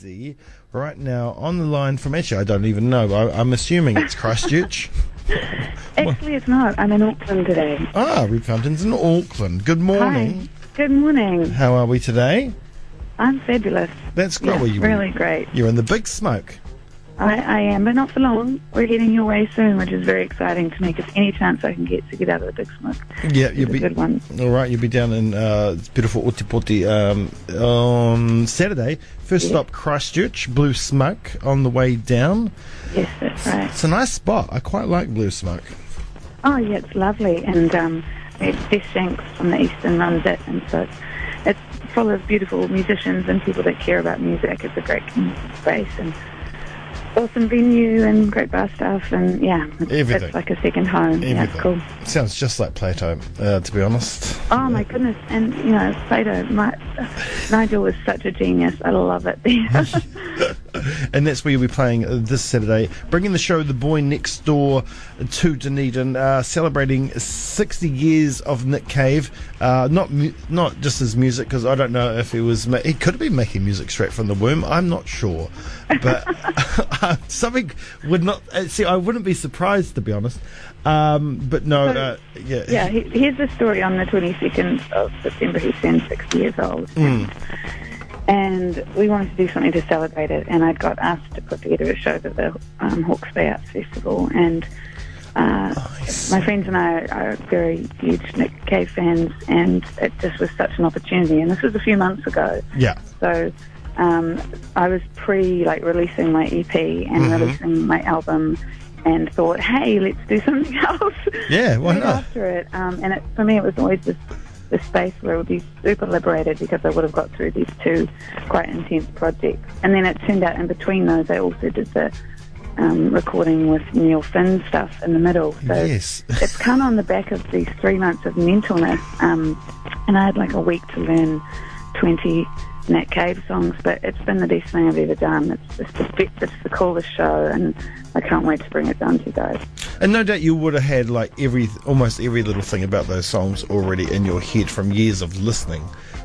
Daisy right now on the line from actually I don't even know. I, I'm assuming it's Christchurch. Actually, it's not. I'm in Auckland today. ah, Reb Fountain's in Auckland. Good morning. Hi. Good morning. How are we today? I'm fabulous. That's great. Yeah, Well, you- really great. You're in the big smoke. I, I am, but not for long. We're heading your way soon, which is very exciting to make us any chance I can get to get out of the big smoke. Yeah, It's you'll a be good one. all right. You'll be down in uh, beautiful Otepoti um, on Saturday. First Yeah. stop Christchurch, Blue Smoke on the way down. Yes, that's right. It's a nice spot. I quite like Blue Smoke. Oh, yeah, it's lovely. And um, it's Bess Shanks from the Eastern runs it, and so it's, it's full of beautiful musicians and people that care about music. It's a great community space and awesome venue and great bar staff, and yeah, it's, Everything. it's like a second home. Yeah, it's Everything. cool. Sounds just like Plato, uh, to be honest. Oh my goodness! And you know, Plato, my, Nigel was such a genius. I love it. And that's where you'll be playing this Saturday, bringing the show The Boy Next Door to Dunedin, uh, celebrating 60 years of Nick Cave. Uh, not mu- not just his music, because I don't know if he was ma- he could have been making music straight from the womb. I'm not sure, but something would not uh, see. I wouldn't be surprised to be honest. Um, but no, So- uh, yeah, yeah, he, here's the story. On the 22nd of September, he turned 60 years old, and we wanted to do something to celebrate it. And I'd got asked to put together a show for the um, Hawke's Bay Arts Festival, and. Uh, Nice. My friends and I are very huge Nick Cave fans, and it just was such an opportunity. And this was a few months ago, yeah. So um, I was pre like releasing my EP and Mhm. releasing my album, and thought, hey, let's do something else. Yeah, why not? after it, um, and it, for me, it was always this this space where I would be super liberated because I would have got through these two quite intense projects. And then it turned out in between those, I also did the um, recording with Neil Finn stuff in the middle. So Yes. it's come on the back of these three months of mentalness, um, and I had like a week to learn 20 Nick Cave songs, but it's been the best thing I've ever done. It's just the, be- it's the coolest show, and I can't wait to bring it down to you guys. And no doubt you would have had like every almost every little thing about those songs already in your head from years of listening.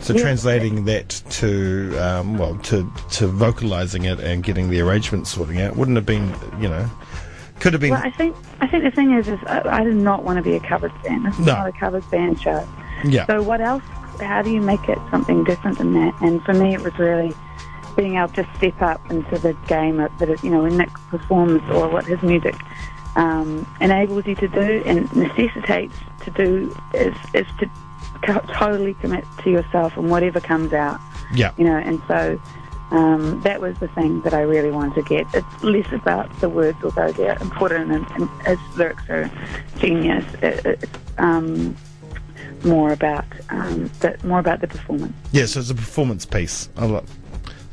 So Yeah. translating that to um, well to to vocalizing it and getting the arrangement sorting out wouldn't have been you know could have been Well, I think I think the thing is, is I, I did not want to be a covers band. This is No. not a covers band show. yeah So what else? How do you make it something different than that? And for me, it was really being able to step up into the game of, that, it- you know, when Nick performs or what his music um, enables you to do and necessitates to do is, is to co- totally commit to yourself and whatever comes out, yeah you know. And so um, that was the thing that I really wanted to get. It's less about the words, although they're important and, and his lyrics are genius. It, it's um, more about um, the, more about the performance. yeah so it's a performance piece I like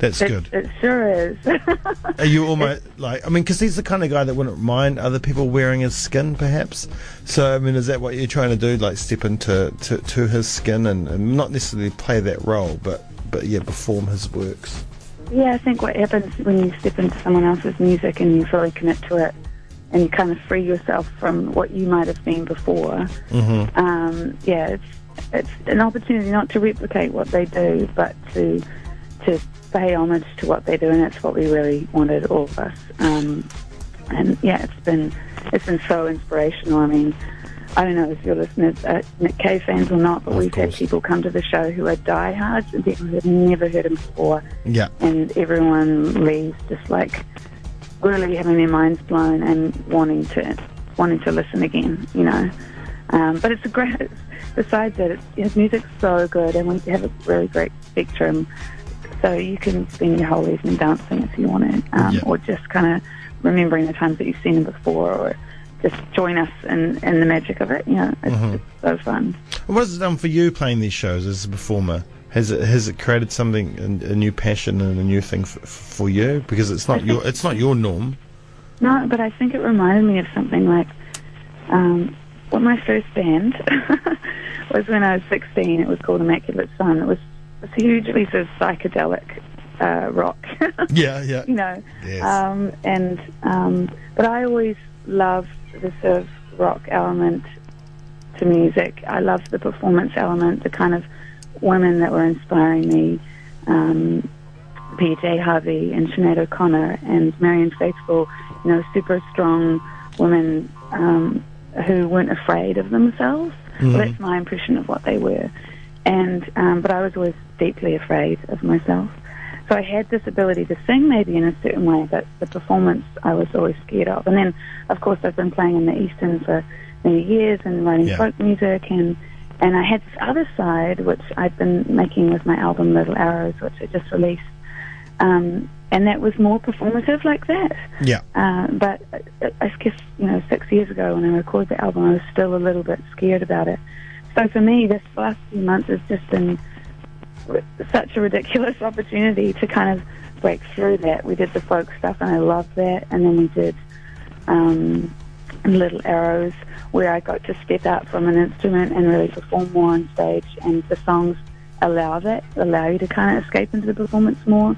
that's It, good it sure is. are you almost like I mean because he's the kind of guy that wouldn't mind other people wearing his skin perhaps so I mean is that what you're trying to do like step into to, to his skin and, and not necessarily play that role but but yeah perform his works yeah, I think what happens when you step into someone else's music and you fully commit to it, and you kind of free yourself from what you might have been before. mm-hmm. Um, yeah, it's it's an opportunity not to replicate what they do, but to to pay homage to what they do, and that's what we really wanted, all of us. Um, and yeah, it's been it's been so inspirational. I mean, I don't know if your listeners are Nick Cave fans or not, but Of we've had people come to the show who are diehards and people who have never heard him before, yeah and everyone leaves just like really having their minds blown and wanting to wanting to listen again. You know, um, but it's a great. Besides that, it's, his music's so good, and we have a really great spectrum. So you can spend your whole evening dancing if you want to, um, Yeah. or just kind of remembering the times that you've seen them before, or just join us in, in the magic of it. You know, it's, Mhm. it's so fun. What has it done for you playing these shows as a performer? Has it has it created something a, new passion and a new thing f- for you? Because it's not your it's not your norm. No, but I think it reminded me of something like, um, well, my first band was when I was 16. It was called Immaculate Sun. It was, it was hugely sort of psychedelic uh, rock, Yeah, yeah. you know. Yes. Um, and um, but I always loved the sort of rock element to music. I loved the performance element, the kind of women that were inspiring me, um, PJ Harvey and Sinead O'Connor and Marianne Faithfull, you know, super strong women um, who weren't afraid of themselves. Well, that's my impression of what they were. And um, but I was always deeply afraid of myself. So I had this ability to sing maybe in a certain way, but the performance I was always scared of. And then, of course, I've been playing in the Eastern for many years and writing Yeah. folk music and and I had this other side which I'd been making with my album Little Arrows, which I just released, um, and that was more performative like that. Yeah. Uh, but uh, I guess you know six years ago when I recorded the album, I was still a little bit scared about it. So for me, this last few months has just been such a ridiculous opportunity to kind of break through that. We did the folk stuff, and I loved that, and then we did um, Little Arrows, where I got to step out from an instrument and really perform more on stage, and the songs allow that, allow you to kind of escape into the performance more,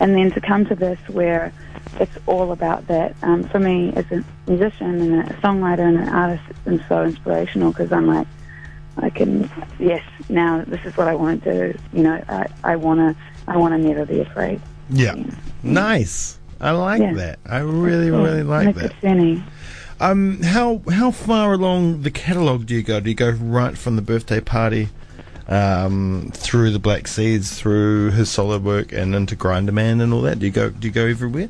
and then to come to this where it's all about that. Um, for me, as a musician and a songwriter and an artist, it's been so inspirational because I'm like, I can, yes, now this is what I want to do. You know, I, I want to, I want to never be afraid. Yeah. Nice. I like Yeah. that. I really, Yeah, really like make that. Um, how how far along the catalogue do you go? Do you go right from the birthday party, um, through the Black Seeds, through his solo work, and into Grinderman and all that? Do you go Do you go everywhere?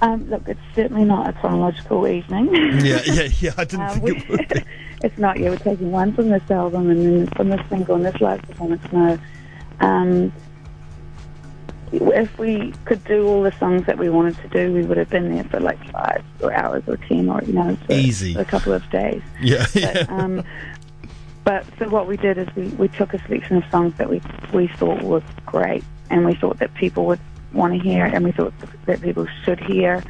Um, look, it's certainly not a chronological evening. Yeah, yeah, yeah. I didn't Um, think we, it would be. it's not. Yeah, we're taking one from this album and then from this single and this live performance. No. Um, if we could do all the songs that we wanted to do, we would have been there for like five or hours or ten or you know Easy. a couple of days. Yeah, But, um, but so what we did is we, we took a selection of songs that we we thought were great, and we thought that people would want to hear, and we thought that people should hear,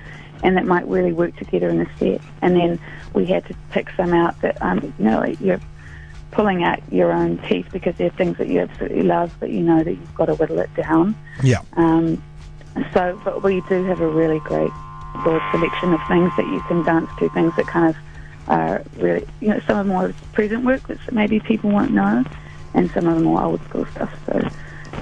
and that might really work together in a set. And then we had to pick some out that um, you know you're pulling out your own teeth because they're things that you absolutely love, but you know that you've got to whittle it down. yeah. Um, so, but we do have a really great broad selection of things that you can dance to, things that kind of are really, you know, some of the more present work that maybe people won't know, and some of the more old school stuff. So,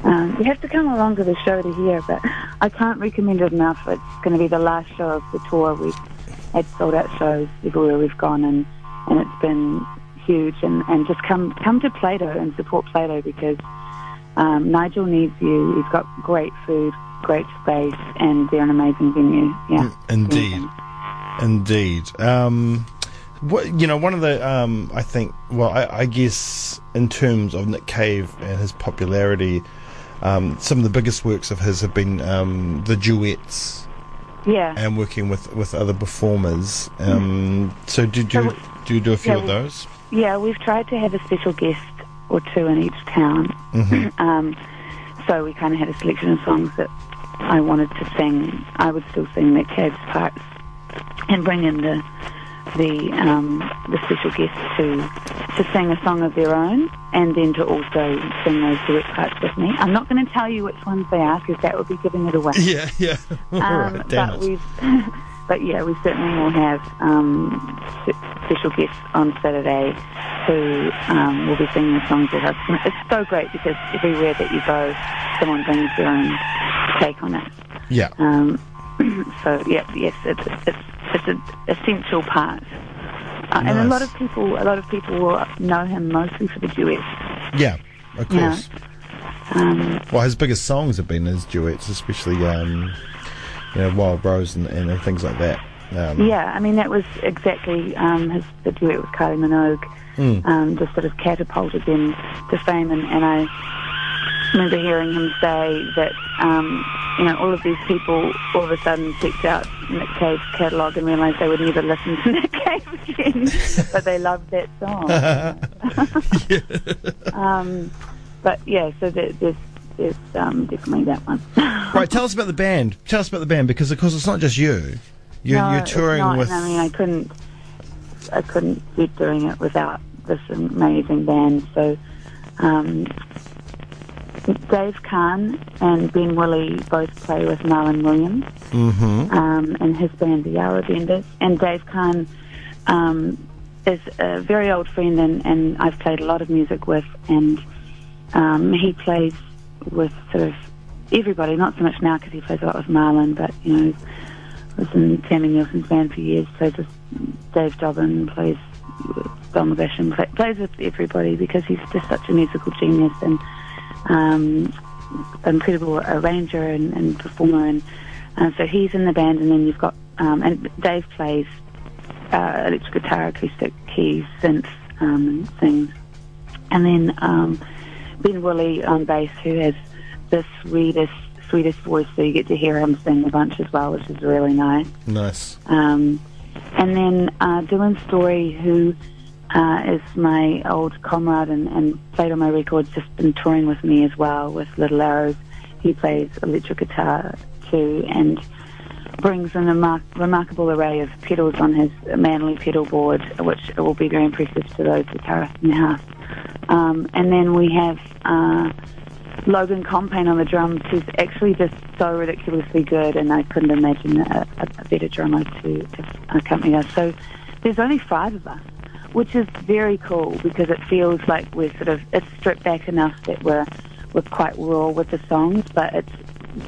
um, you have to come along to the show to hear, but I can't recommend it enough. It's going to be the last show of the tour. We've had sold out shows everywhere we've gone, and, and it's been huge. And, and just come come to Plato and support Plato because um, Nigel needs you. He's got great food, great space, and they're an amazing venue. Yeah, Indeed. Indeed. Um, what you know, one of the um, I think, well, I, I guess in terms of Nick Cave and his popularity, um, some of the biggest works of his have been um, the duets Yeah. and working with, with other performers. Um, so do do, So we- do you do a few yeah, of those? Yeah, we've tried to have a special guest or two in each town. Mm-hmm. um, so we kind of had a selection of songs that I wanted to sing. I would still sing Nick Cave's parts and bring in the the um, the special guests to to sing a song of their own and then to also sing those duet parts with me. I'm not going to tell you which ones they are because that would be giving it away. Yeah, yeah. All Um, right, but it. we've, but yeah, we certainly will have um, special guests on Saturday who um, will be singing the songs with us. And It's so great because everywhere that you go, someone brings their own take on it. Yeah. Um, so yeah, yes, it's it's it's an essential part. Uh, And a lot of people, a lot of people will know him mostly for the duets. Yeah, of course. Um, Well, his biggest songs have been his duets, especially um, you know Wild Rose and, and things like that. Um, Yeah, I mean that was exactly um, his the duet with Kylie Minogue. Mm. Um, just sort of catapulted them to fame, and, and I remember hearing him say that um, you know all of these people all of a sudden checked out Nick Cave's catalogue and realised they would never listen to Nick Cave again, but they loved that song. um, but yeah, so there, there's there's um, definitely that one. Right, tell us about the band. Tell us about the band because, of course, it's not just you. You're, No, you're touring not, with. I mean, I couldn't, I couldn't keep doing it without this amazing band. So, um, Dave Khan and Ben Woolley both play with Marlon Williams hmm um, and his band, the Yarra Benders. And Dave Khan um, is a very old friend, and, and I've played a lot of music with. And um, he plays with sort of everybody, not so much now because he plays a lot with Marlon, but, you know, was in Tami Neilson's band for years, plays with Dave Dobbyn, plays with Don McGlashan, play, plays with everybody because he's just such a musical genius and um, incredible arranger and, and performer. And uh, so he's in the band, and then you've got, um, and Dave plays uh, electric guitar, acoustic keys, synths, um, things. And then um, Ben Woolley on bass, who has the sweetest, sweetest voice, so you get to hear him sing a bunch as well, which is really nice. Nice. Um, and then uh, Dylan Story, who uh, is my old comrade and, and played on my records, just been touring with me as well with Little Arrows. He plays electric guitar too and brings an remar- remarkable array of pedals on his manly pedal board, which will be very impressive to those guitarists in the house. Um, and then we have uh, Logan Compain on the drums, who's actually just so ridiculously good, and I couldn't imagine a, a, a better drummer to, to accompany us. So there's only five of us, which is very cool because it feels like we're sort of it's stripped back enough that we're we're quite raw with the songs, but it's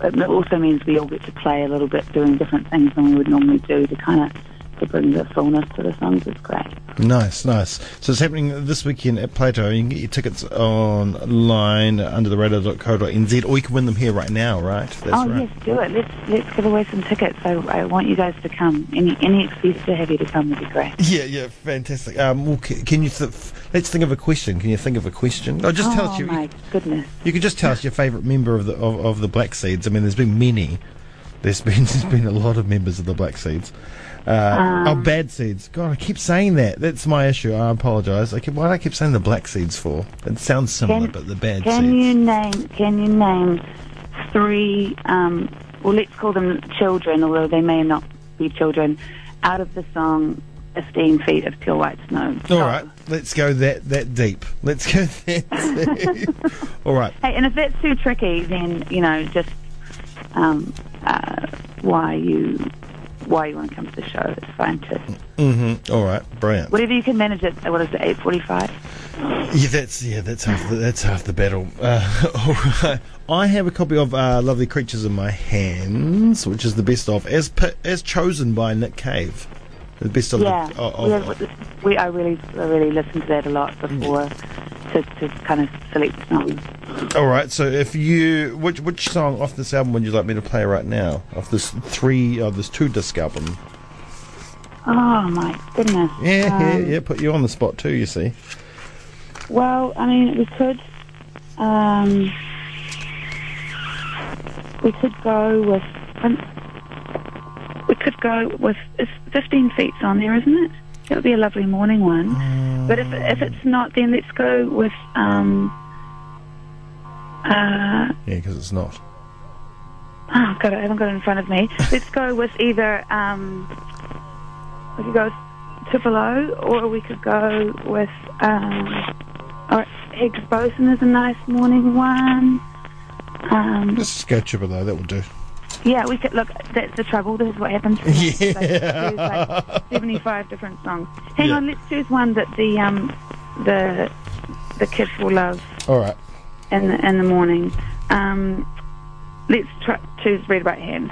it also means we all get to play a little bit, doing different things than we would normally do to kind of to bring the fullness to the songs. It's great. Nice, nice. So it's happening this weekend at Plato. You can get your tickets online under the radar.co.nz or you can win them here right now, right? That's oh right. yes, do it. Let's let's give away some tickets. I, I want you guys to come. Any any excuse to have you to come would be great. Yeah, yeah, fantastic. Um, well, c- can you? Th- let's think of a question. Can you think of a question? Oh, just tell oh us. Your, my goodness. You could just tell us your favourite member of the of, of the Black Seeds. I mean, there's been many. There's been there's been a lot of members of the Black Seeds. Uh, oh, Bad Seeds. God, I keep saying that. That's my issue. I apologise. I keep, why do I keep saying the Black Seeds for? It sounds similar, Can- but the Bad Can Seeds. you name Can you name three? Um, well, let's call them children, although they may not be children. Out of the song "15 Feet of Pure White Snow." All right, let's go that that deep. Let's go that deep. All right. Hey, and if that's too tricky, then you know just um, why you why you want to come to the show. It's fine too. Mm-hmm. All right. Brilliant. Whatever you can manage it. What is it? Eight forty-five. Yeah, that's yeah, that's half the, that's half the battle. Uh, all right. I have a copy of uh, "Lovely Creatures in My Hands," which is the best of as as chosen by Nick Cave. The best of Yeah, the, of, of- we I really I really listened to that a lot before to, to kind of select songs. All right. So if you which which song off this album would you like me to play right now? Off this three of this two disc album. Oh my goodness. Yeah, yeah, Um, yeah. Put you on the spot too. You see. Well, I mean, we could, um, we could go with, um, we could go with, it's 15 feet's on there, isn't it? That would be a lovely morning one. But if if it's not, then let's go with, um, uh, Yeah, because it's not. oh God, I haven't got it in front of me. let's go with either, um, we could go with Tupelo, or we could go with, um, or Higgs Boson is a nice morning one. Um, Just go though. That will do. Yeah, we could look. That's the trouble. This is what happens. Yeah. like, like seventy-five different songs. Hang Yeah. on, let's choose one that the um the the kids will love All right. in the in the morning. Um, let's try, choose Red Right Hand.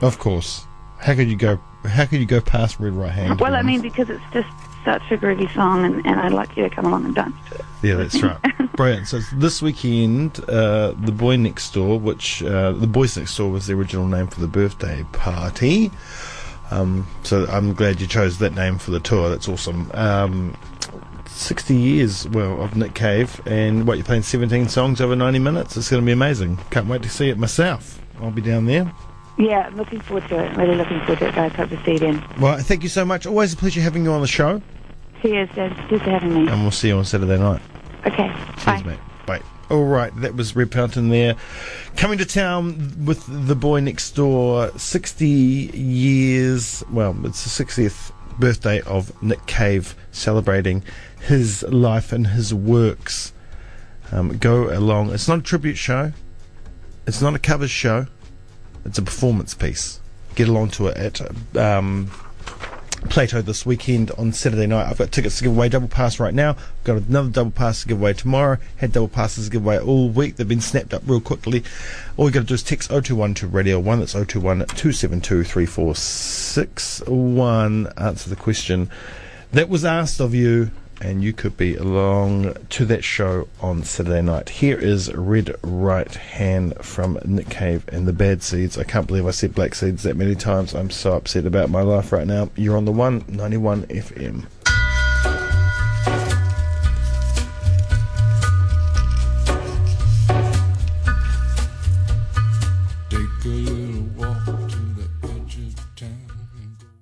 Of course. How could you go? How could you go past Red Right Hand? Well, I mean because it's just such a groovy song, and, and I'd like you to come along and dance to it. yeah, that's right. Brilliant. So this weekend, uh, the Boy Next Door, which uh, the Boys Next Door was the original name for the birthday party. Um, so I'm glad you chose that name for the tour. That's awesome. Um, 60 years, well, of Nick Cave, and what you're playing 17 songs over 90 minutes. It's going to be amazing. Can't wait to see it myself. I'll be down there. Yeah, I'm looking forward to it. Really looking forward to it, guys. Hope to see you then. Well, thank you so much. Always a pleasure having you on the show, Cheers, Dad. Cheers for having me. and we'll see you on Saturday night. Okay, Cheers, bye. mate. Bye. All right, that was Reb Fountain there. Coming to town with the boy next door. 60 years, well, it's the 60th birthday of Nick Cave, celebrating his life and his works. Um, go along. It's not a tribute show, it's not a covers show, it's a performance piece. Get along to it at um, Plato this weekend on Saturday night. I've got tickets to give away, double pass right now. I've got another double pass to give away tomorrow. Had double passes to give away all week. They've been snapped up real quickly. All you got to do is text 021 to Radio 1. That's 021 272 3461. Answer the question that was asked of you and you could be along to that show on Saturday night. Here is Red Right Hand from Nick Cave and the Bad Seeds. I can't believe I said Black Seeds that many times. I'm so upset about my life right now. You're on the 191 FM.